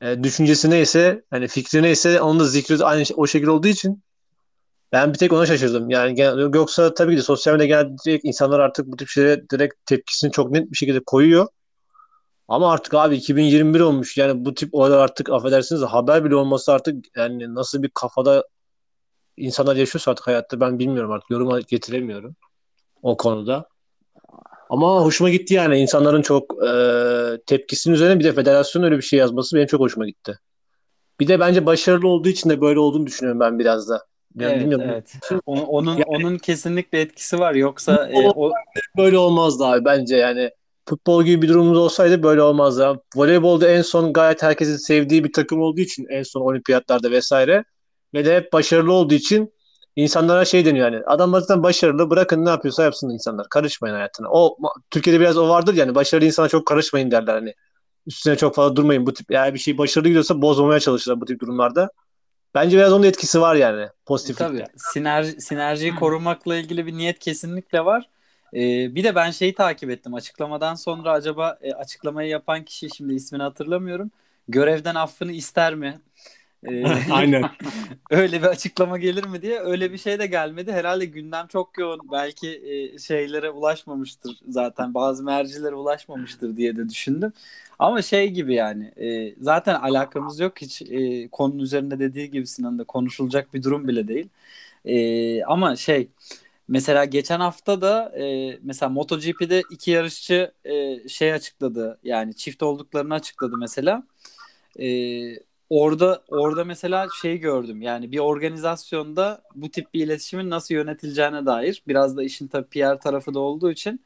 e, düşüncesi neyse hani fikri neyse onu da zikri aynı o şekilde olduğu için ben bir tek ona şaşırdım. Yani yoksa tabii ki sosyal medya genelde insanlar artık bu tip şeylere direkt tepkisini çok net bir şekilde koyuyor. Ama artık abi 2021 olmuş. Yani bu tip olaylar artık affedersiniz haber bile olması artık yani nasıl bir kafada insanlar yaşıyorsa artık hayatta ben bilmiyorum artık. Yorum getiremiyorum o konuda. Ama hoşuma gitti yani insanların çok e, tepkisinin üzerine bir de federasyon öyle bir şey yazması benim çok hoşuma gitti. Bir de bence başarılı olduğu için de böyle olduğunu düşünüyorum ben biraz da. Yani evet, bilmiyorum. evet. Onun onun, yani, onun kesinlikle etkisi var. Yoksa e, o böyle olmazdı abi bence yani. Futbol gibi bir durumumuz olsaydı böyle olmazdı. Voleybolda en son gayet herkesin sevdiği bir takım olduğu için en son olimpiyatlarda vesaire ve de hep başarılı olduğu için insanlara şey deniyor yani adam zaten başarılı bırakın ne yapıyorsa yapsın insanlar karışmayın hayatına. O Türkiye'de biraz o vardır yani başarılı insana çok karışmayın derler hani üstüne çok fazla durmayın bu tip eğer bir şey başarılı gidiyorsa bozmamaya çalışırlar bu tip durumlarda. Bence biraz onun etkisi var yani pozitif. Tabii sinerji, sinerjiyi korumakla ilgili bir niyet kesinlikle var. Ee, bir de ben şeyi takip ettim açıklamadan sonra acaba e, açıklamayı yapan kişi şimdi ismini hatırlamıyorum. Görevden affını ister mi? Ee, Aynen. öyle bir açıklama gelir mi diye öyle bir şey de gelmedi. Herhalde gündem çok yoğun. Belki e, şeylere ulaşmamıştır zaten. Bazı mercilere ulaşmamıştır diye de düşündüm. Ama şey gibi yani e, zaten alakamız yok hiç e, konunun üzerinde dediği gibi Sinan da konuşulacak bir durum bile değil. Ama şey mesela geçen hafta da e, mesela MotoGP'de iki yarışçı e, şey açıkladı yani çift olduklarını açıkladı mesela. E, orada orada mesela şey gördüm. Yani bir organizasyonda bu tip bir iletişimin nasıl yönetileceğine dair biraz da işin tabii PR tarafı da olduğu için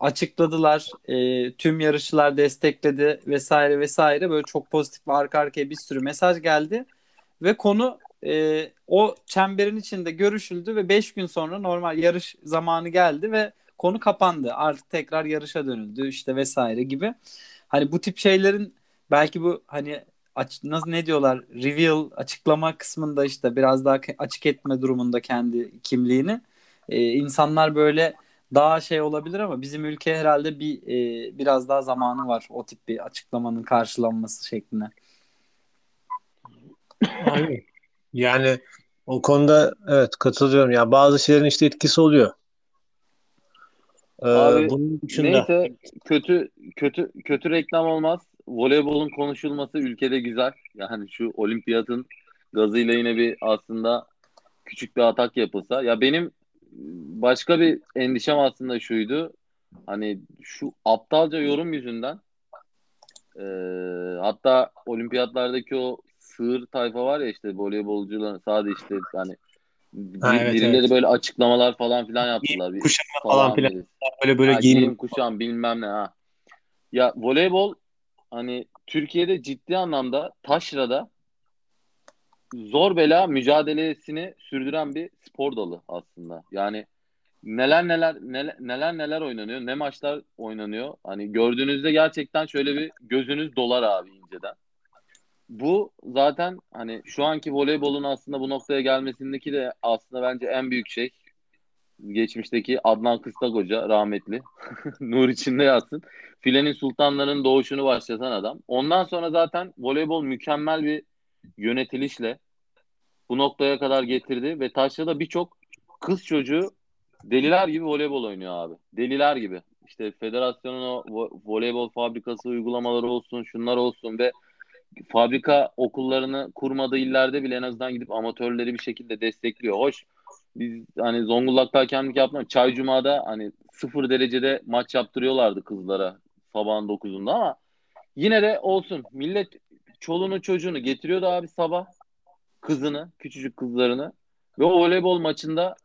açıkladılar. E, tüm yarışçılar destekledi vesaire vesaire. Böyle çok pozitif arka arkaya bir sürü mesaj geldi ve konu e, o çemberin içinde görüşüldü ve 5 gün sonra normal yarış zamanı geldi ve konu kapandı. Artık tekrar yarışa dönüldü işte vesaire gibi. Hani bu tip şeylerin belki bu hani aç, nasıl ne diyorlar reveal açıklama kısmında işte biraz daha açık etme durumunda kendi kimliğini ee, insanlar böyle daha şey olabilir ama bizim ülke herhalde bir e, biraz daha zamanı var o tip bir açıklamanın karşılanması şeklinde. Aynen. Yani o konuda evet katılıyorum. Ya bazı şeylerin işte etkisi oluyor. Ee, Abi, bunun dışında... neyse kötü kötü kötü reklam olmaz voleybolun konuşulması ülkede güzel. Yani şu olimpiyatın gazıyla yine bir aslında küçük bir atak yapılsa. Ya benim başka bir endişem aslında şuydu. Hani şu aptalca yorum yüzünden e, hatta olimpiyatlardaki o sığır tayfa var ya işte voleybolcuların sadece işte yani ha, evet, birileri evet. böyle açıklamalar falan filan yaptılar. Kuşam falan, falan filan. Böyle böyle giyim kuşam bilmem ne ha. Ya voleybol hani Türkiye'de ciddi anlamda taşrada zor bela mücadelesini sürdüren bir spor dalı aslında. Yani neler neler neler neler, neler oynanıyor, ne maçlar oynanıyor. Hani gördüğünüzde gerçekten şöyle bir gözünüz dolar abi inceden. Bu zaten hani şu anki voleybolun aslında bu noktaya gelmesindeki de aslında bence en büyük şey geçmişteki Adnan Kıstak Hoca rahmetli. Nur içinde yatsın. Filenin sultanlarının doğuşunu başlatan adam. Ondan sonra zaten voleybol mükemmel bir yönetilişle bu noktaya kadar getirdi ve Taşra'da birçok kız çocuğu deliler gibi voleybol oynuyor abi. Deliler gibi. İşte federasyonun o vo- voleybol fabrikası uygulamaları olsun, şunlar olsun ve fabrika okullarını kurmadığı illerde bile en azından gidip amatörleri bir şekilde destekliyor. Hoş biz hani Zonguldak'ta hakemlik yapmam. Çay Cuma'da hani sıfır derecede maç yaptırıyorlardı kızlara sabahın dokuzunda ama yine de olsun. Millet çoluğunu çocuğunu getiriyordu abi sabah kızını, küçücük kızlarını ve o voleybol maçında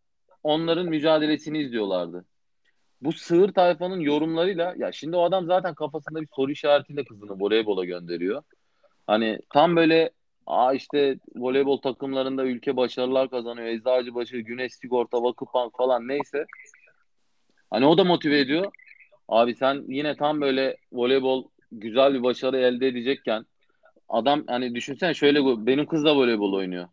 onların mücadelesini izliyorlardı. Bu sığır tayfanın yorumlarıyla ya şimdi o adam zaten kafasında bir soru işaretiyle kızını voleybola gönderiyor. Hani tam böyle aa işte voleybol takımlarında ülke başarılar kazanıyor. Eczacıbaşı, Güneş Sigorta, Vakıfbank falan neyse. Hani o da motive ediyor. Abi sen yine tam böyle voleybol güzel bir başarı elde edecekken adam hani düşünsen şöyle benim kız da voleybol oynuyor.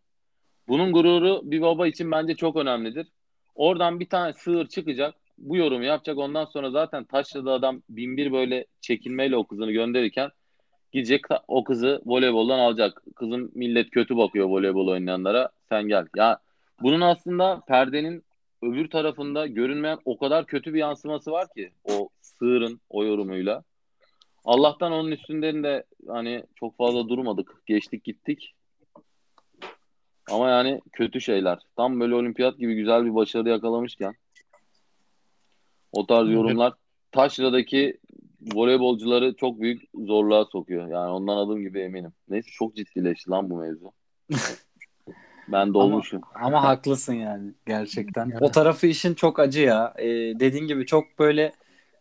Bunun gururu bir baba için bence çok önemlidir. Oradan bir tane sığır çıkacak. Bu yorumu yapacak. Ondan sonra zaten taşladı adam bin bir böyle çekinmeyle o kızını gönderirken gidecek o kızı voleyboldan alacak. Kızın millet kötü bakıyor voleybol oynayanlara. Sen gel. Ya bunun aslında perdenin öbür tarafında görünmeyen o kadar kötü bir yansıması var ki o sığırın o yorumuyla. Allah'tan onun üstünden de hani çok fazla durmadık. Geçtik gittik. Ama yani kötü şeyler. Tam böyle olimpiyat gibi güzel bir başarı yakalamışken o tarz yorumlar Taşra'daki voleybolcuları çok büyük zorluğa sokuyor. Yani ondan adım gibi eminim. Neyse çok ciddileşti lan bu mevzu. ben dolmuşum. Ama, ama haklısın yani gerçekten. O tarafı işin çok acı ya. Ee, dediğin gibi çok böyle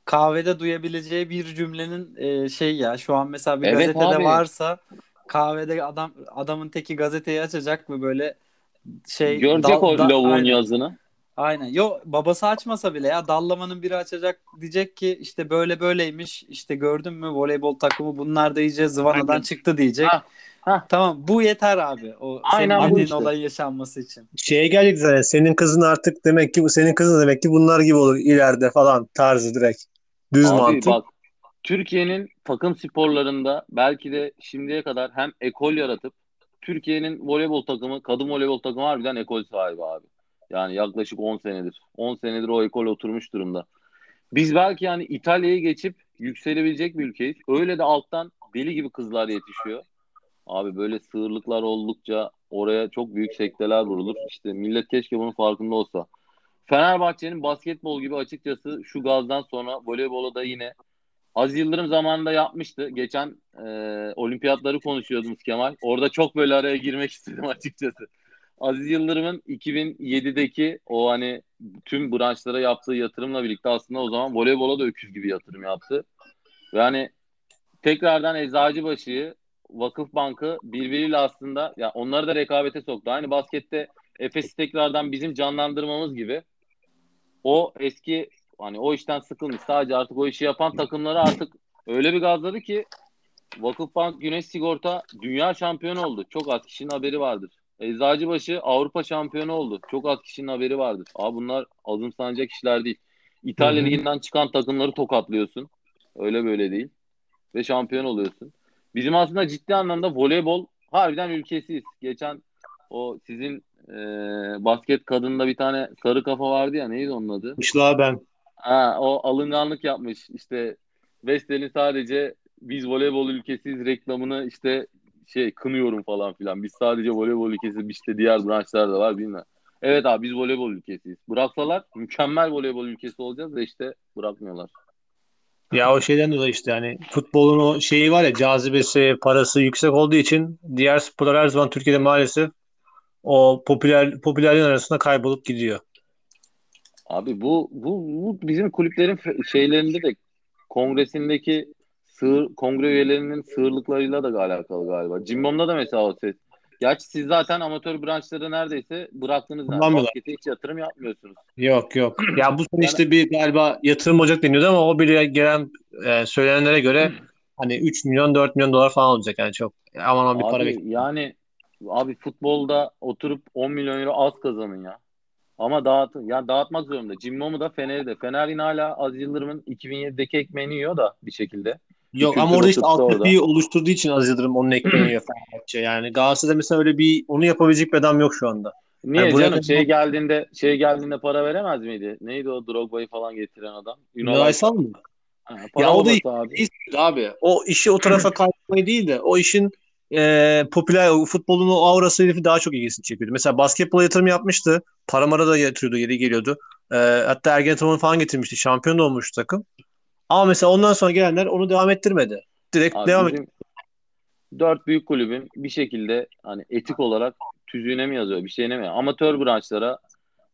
kahvede duyabileceği bir cümlenin e, şey ya şu an mesela bir Evet gazetede abi. varsa kahvede adam adamın teki gazeteyi açacak ve böyle şey Görecek dal- o da- lavuğun yazını. Aynen. Yo babası açmasa bile ya dallamanın biri açacak diyecek ki işte böyle böyleymiş işte gördün mü voleybol takımı bunlar da iyice zıvanadan Aynen. çıktı diyecek. Ha, ha. Tamam bu yeter abi. O Aynen senin dediğin işte. olayın yaşanması için. Şeye geldik zaten. Senin kızın artık demek ki bu senin kızın demek ki bunlar gibi olur ileride falan tarzı direkt. Düz Abi mantık. bak Türkiye'nin takım sporlarında belki de şimdiye kadar hem ekol yaratıp Türkiye'nin voleybol takımı, kadın voleybol takımı harbiden ekol sahibi abi. Yani yaklaşık 10 senedir. 10 senedir o ekol oturmuş durumda. Biz belki yani İtalya'yı geçip yükselebilecek bir ülkeyiz. Öyle de alttan deli gibi kızlar yetişiyor. Abi böyle sığırlıklar oldukça oraya çok büyük sekteler vurulur. İşte millet keşke bunun farkında olsa. Fenerbahçe'nin basketbol gibi açıkçası şu gazdan sonra voleybola da yine Aziz Yıldırım zamanında yapmıştı. Geçen e, olimpiyatları konuşuyordunuz Kemal. Orada çok böyle araya girmek istedim açıkçası. Aziz Yıldırım'ın 2007'deki o hani tüm branşlara yaptığı yatırımla birlikte aslında o zaman voleybola da öküz gibi yatırım yaptı. Ve hani tekrardan Eczacıbaşı'yı, Vakıfbank'ı birbiriyle aslında ya onları da rekabete soktu. Aynı baskette Efes'i tekrardan bizim canlandırmamız gibi o eski hani o işten sıkılmış sadece artık o işi yapan takımları artık öyle bir gazladı ki Vakıfbank Güneş Sigorta dünya şampiyonu oldu. Çok az kişinin haberi vardır. Eczacıbaşı Avrupa şampiyonu oldu. Çok az kişinin haberi vardır. Abi bunlar azımsanacak işler değil. İtalya Hı hı. Ligi'nden çıkan takımları tokatlıyorsun. Öyle böyle değil. Ve şampiyon oluyorsun. Bizim aslında ciddi anlamda voleybol harbiden ülkesiyiz. Geçen o sizin e, basket kadında bir tane sarı kafa vardı ya neydi onun adı? Işla ben. Ha, o alınganlık yapmış. İşte Vestel'in sadece biz voleybol ülkesiyiz reklamını işte şey kınıyorum falan filan. Biz sadece voleybol ülkesi işte diğer branşlar da var bilmem. Evet abi biz voleybol ülkesiyiz. Bıraksalar mükemmel voleybol ülkesi olacağız da işte bırakmıyorlar. Ya o şeyden dolayı işte yani futbolun o şeyi var ya cazibesi, parası yüksek olduğu için diğer sporlar her zaman Türkiye'de maalesef o popüler popülerliğin arasında kaybolup gidiyor. Abi bu, bu, bu bizim kulüplerin şeylerinde de kongresindeki sığır kongre üyelerinin sığırlıklarıyla da alakalı galiba. Cimbom'da da mesela o ses. Gerçi siz zaten amatör branşları neredeyse bıraktınız. Yani. Baskete hiç yatırım yapmıyorsunuz. Yok yok. Ya bu sene işte bir galiba yatırım olacak deniyordu ama o bile gelen e, söylenenlere göre hani 3 milyon 4 milyon dolar falan olacak yani çok aman aman bir para Abi bekliyor. yani abi futbolda oturup 10 milyon euro az kazanın ya. Ama dağıt ya dağıtmak zorunda. Cimbom'u da Fener'i de. Fener yine hala Aziz Yıldırım'ın 2007'deki ekmeğini yiyor da bir şekilde. Yok ama orada işte altyapıyı oluşturduğu için Aziz Yıldırım onun ekmeğini yiyor Fenerbahçe. Yani Galatasaray'da mesela öyle bir onu yapabilecek bir adam yok şu anda. Niye Yani canım kadar- şey geldiğinde şey geldiğinde para veremez miydi? Neydi o Drogba'yı falan getiren adam? Ünal Aysal mı? Ha, Ya o da abi. Abi. O işi o tarafa kaydırmayı değil de o işin e, popüler futbolun o aurası herifi daha çok ilgisini çekiyordu. Mesela basketbola yatırım yapmıştı. Paramara da yatırıyordu, yeri geliyordu. E, hatta Ergen Ataman falan getirmişti. Şampiyon da olmuştu takım. Ama mesela ondan sonra gelenler onu devam ettirmedi. Direkt Abi devam et. bizim dört büyük kulübün bir şekilde hani etik olarak tüzüğüne mi yazıyor bir şeyine mi? Amatör branşlara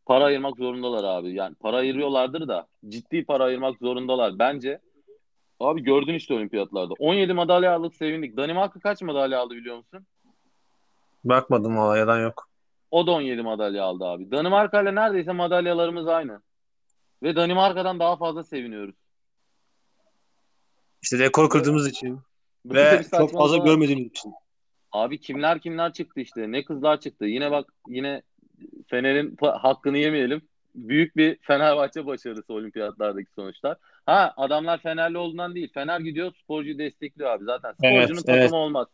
para ayırmak zorundalar abi. Yani para ayırıyorlardır da ciddi para ayırmak zorundalar. Bence abi gördün işte olimpiyatlarda. 17 madalya aldık sevindik. Danimarka kaç madalya aldı biliyor musun? Bakmadım valla yalan yok. O da 17 madalya aldı abi. Danimarka ile neredeyse madalyalarımız aynı. Ve Danimarka'dan daha fazla seviniyoruz. İşte rekor kırdığımız için Böyle ve çok fazla var. görmediğimiz için. Abi kimler kimler çıktı işte. Ne kızlar çıktı. Yine bak yine Fener'in hakkını yemeyelim. Büyük bir Fenerbahçe başarısı olimpiyatlardaki sonuçlar. Ha adamlar Fenerli olduğundan değil. Fener gidiyor sporcuyu destekliyor abi. Zaten sporcunun Evet, takımı evet. olmaz.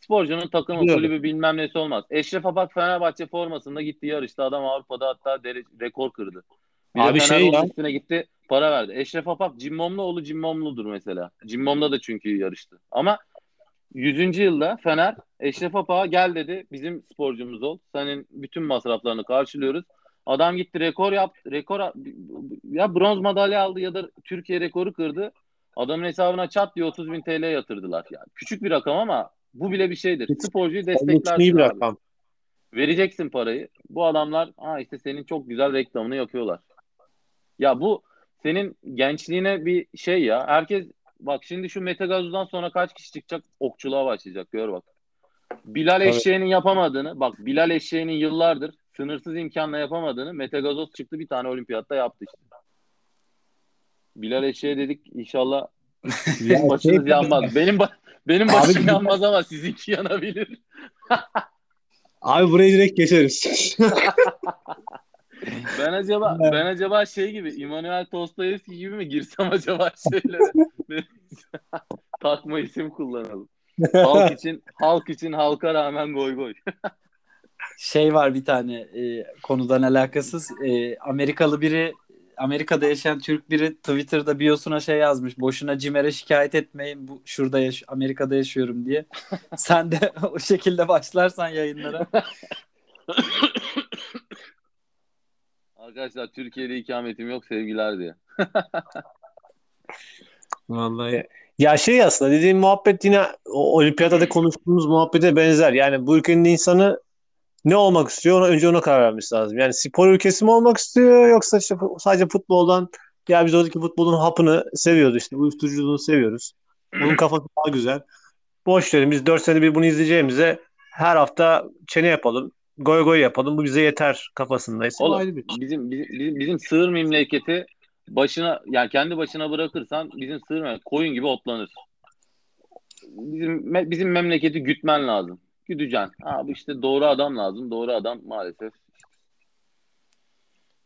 Sporcunun takımı Biliyorum. kulübü bilmem nesi olmaz. Eşref Apak Fenerbahçe formasında gitti yarışta. Adam Avrupa'da hatta dere- rekor kırdı. Bir Abi de Fener şey ya- üstüne gitti para verdi. Eşref Apak Cimbomlu oğlu Cimbomludur mesela. Cimbom'da da çünkü yarıştı. Ama 100. yılda Fener Eşref Apak'a gel dedi. Bizim sporcumuz ol. Senin bütün masraflarını karşılıyoruz. Adam gitti rekor yaptı. Rekor ya bronz madalya aldı ya da Türkiye rekoru kırdı. Adamın hesabına çat diye 30 bin TL yatırdılar. Yani küçük bir rakam ama bu bile bir şeydir. Sporcuyu desteklersin iyi bir rakam. Vereceksin parayı. Bu adamlar ha işte senin çok güzel reklamını yapıyorlar. Ya bu senin gençliğine bir şey ya. Herkes bak şimdi şu Mete sonra kaç kişi çıkacak okçuluğa başlayacak gör bak. Bilal Tabii. Eşeği'nin yapamadığını bak Bilal Eşeği'nin yıllardır sınırsız imkanla yapamadığını Mete Gazoz çıktı bir tane olimpiyatta yaptı işte. Bilal Eşeğe dedik inşallah Ya başınız şey- yanmaz. Benim ba- benim Abi başım bir- yanmaz ama sizinki yanabilir. Abi burayı direkt geçeriz. Ben acaba ben acaba şey gibi İmanuel Dostoyevski gibi mi girsem acaba şeylere? Takma isim kullanalım. Halk için halk için halka rağmen goy goy. Şey var bir tane e, konudan alakasız. E, Amerikalı biri Amerika'da yaşayan Türk biri Twitter'da biosuna şey yazmış. Boşuna Cimer'e şikayet etmeyin. Bu şurada yaş Amerika'da yaşıyorum diye. Sen de o şekilde başlarsan yayınlara. Arkadaşlar Türkiye'de ikametim yok sevgiler diye. Vallahi. Ya şey aslında dediğim muhabbet yine o olimpiyatlarda konuştuğumuz muhabbete benzer. Yani bu ülkenin insanı ne olmak istiyor? Ona, önce ona karar vermesi lazım. Yani spor ülkesi mi olmak istiyor yoksa işte sadece futboldan ya biz oradaki futbolun hapını seviyoruz işte uyuşturuculuğunu seviyoruz. Onun kafası daha güzel. Boş verin biz 4 sene bir bunu izleyeceğimize her hafta çene yapalım. Goy goy yapalım. Bu bize yeter kafasındaysa. Oğlum, ayrı bir. Bizim, bizim, bizim, bizim sığır memleketi başına yani kendi başına bırakırsan bizim sığır memleketi koyun gibi otlanır. Bizim me- bizim memleketi gütmen lazım. Güdeceksin. Abi işte doğru adam lazım. Doğru adam maalesef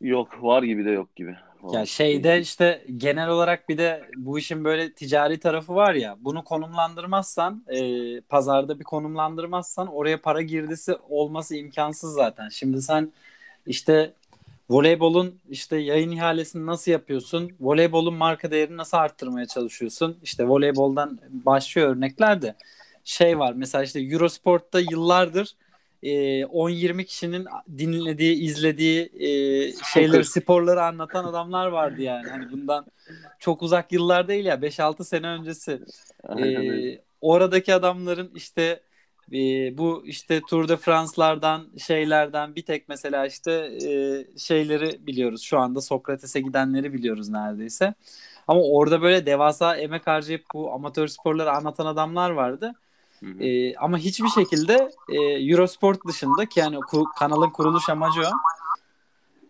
yok. Var gibi de yok gibi. Ya şeyde işte genel olarak bir de bu işin böyle ticari tarafı var ya bunu konumlandırmazsan e, pazarda bir konumlandırmazsan oraya para girdisi olması imkansız zaten. Şimdi sen işte voleybolun işte yayın ihalesini nasıl yapıyorsun? Voleybolun marka değerini nasıl arttırmaya çalışıyorsun? İşte voleyboldan başlıyor örnekler de şey var mesela işte Eurosport'ta yıllardır e, 10-20 kişinin dinlediği, izlediği e, şeyleri, sporları anlatan adamlar vardı yani. Hani bundan çok uzak yıllar değil ya 5-6 sene öncesi. E, oradaki adamların işte e, bu işte Tour de France'lardan şeylerden bir tek mesela işte e, şeyleri biliyoruz. Şu anda Sokrates'e gidenleri biliyoruz neredeyse. Ama orada böyle devasa emek harcayıp bu amatör sporları anlatan adamlar vardı. E, ama hiçbir şekilde e, Eurosport dışında ki yani ku- kanalın kuruluş amacı o.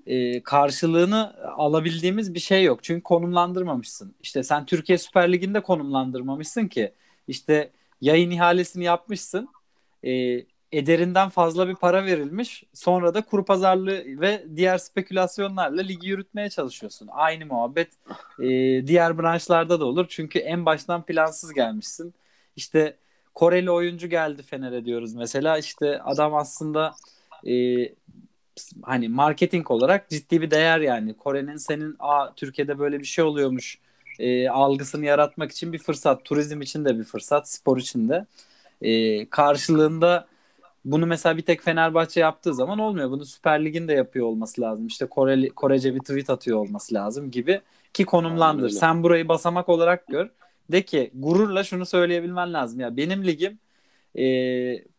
E, karşılığını alabildiğimiz bir şey yok. Çünkü konumlandırmamışsın. İşte sen Türkiye Süper Ligi'nde konumlandırmamışsın ki. İşte yayın ihalesini yapmışsın. E, ederinden fazla bir para verilmiş. Sonra da kuru pazarlığı ve diğer spekülasyonlarla ligi yürütmeye çalışıyorsun. Aynı muhabbet e, diğer branşlarda da olur. Çünkü en baştan plansız gelmişsin. İşte Koreli oyuncu geldi Fener'e diyoruz mesela. İşte adam aslında e, hani marketing olarak ciddi bir değer yani. Kore'nin senin a Türkiye'de böyle bir şey oluyormuş e, algısını yaratmak için bir fırsat. Turizm için de bir fırsat, spor için de. E, karşılığında bunu mesela bir tek Fenerbahçe yaptığı zaman olmuyor. Bunu Süper Lig'in de yapıyor olması lazım. İşte Koreli, Korece bir tweet atıyor olması lazım gibi ki konumlandır. Sen burayı basamak olarak gör. De ki gururla şunu söyleyebilmen lazım. Ya benim ligim e,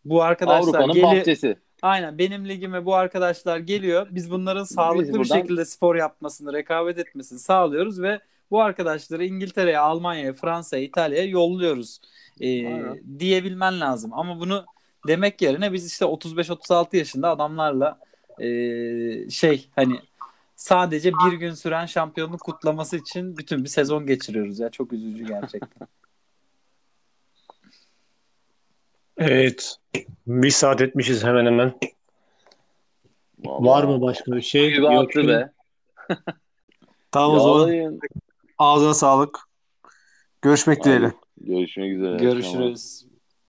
bu arkadaşlar Avrupa'nın geli- bahçesi. Aynen benim ligime bu arkadaşlar geliyor. Biz bunların sağlıklı bir buradan- şekilde spor yapmasını, rekabet etmesini sağlıyoruz ve bu arkadaşları İngiltere'ye, Almanya'ya, Fransa'ya, İtalya'ya yolluyoruz e, Aynen. diyebilmen lazım. Ama bunu demek yerine biz işte 35-36 yaşında adamlarla e, şey hani sadece bir gün süren şampiyonluk kutlaması için bütün bir sezon geçiriyoruz ya. Çok üzücü gerçekten. Evet. Bir saat etmişiz hemen hemen. Vallahi. Var mı başka bir şey? Gibi Yok. be. Tamam o zaman ağzına sağlık. Görüşmek dileğiyle. Görüşmek üzere. Görüşürüz.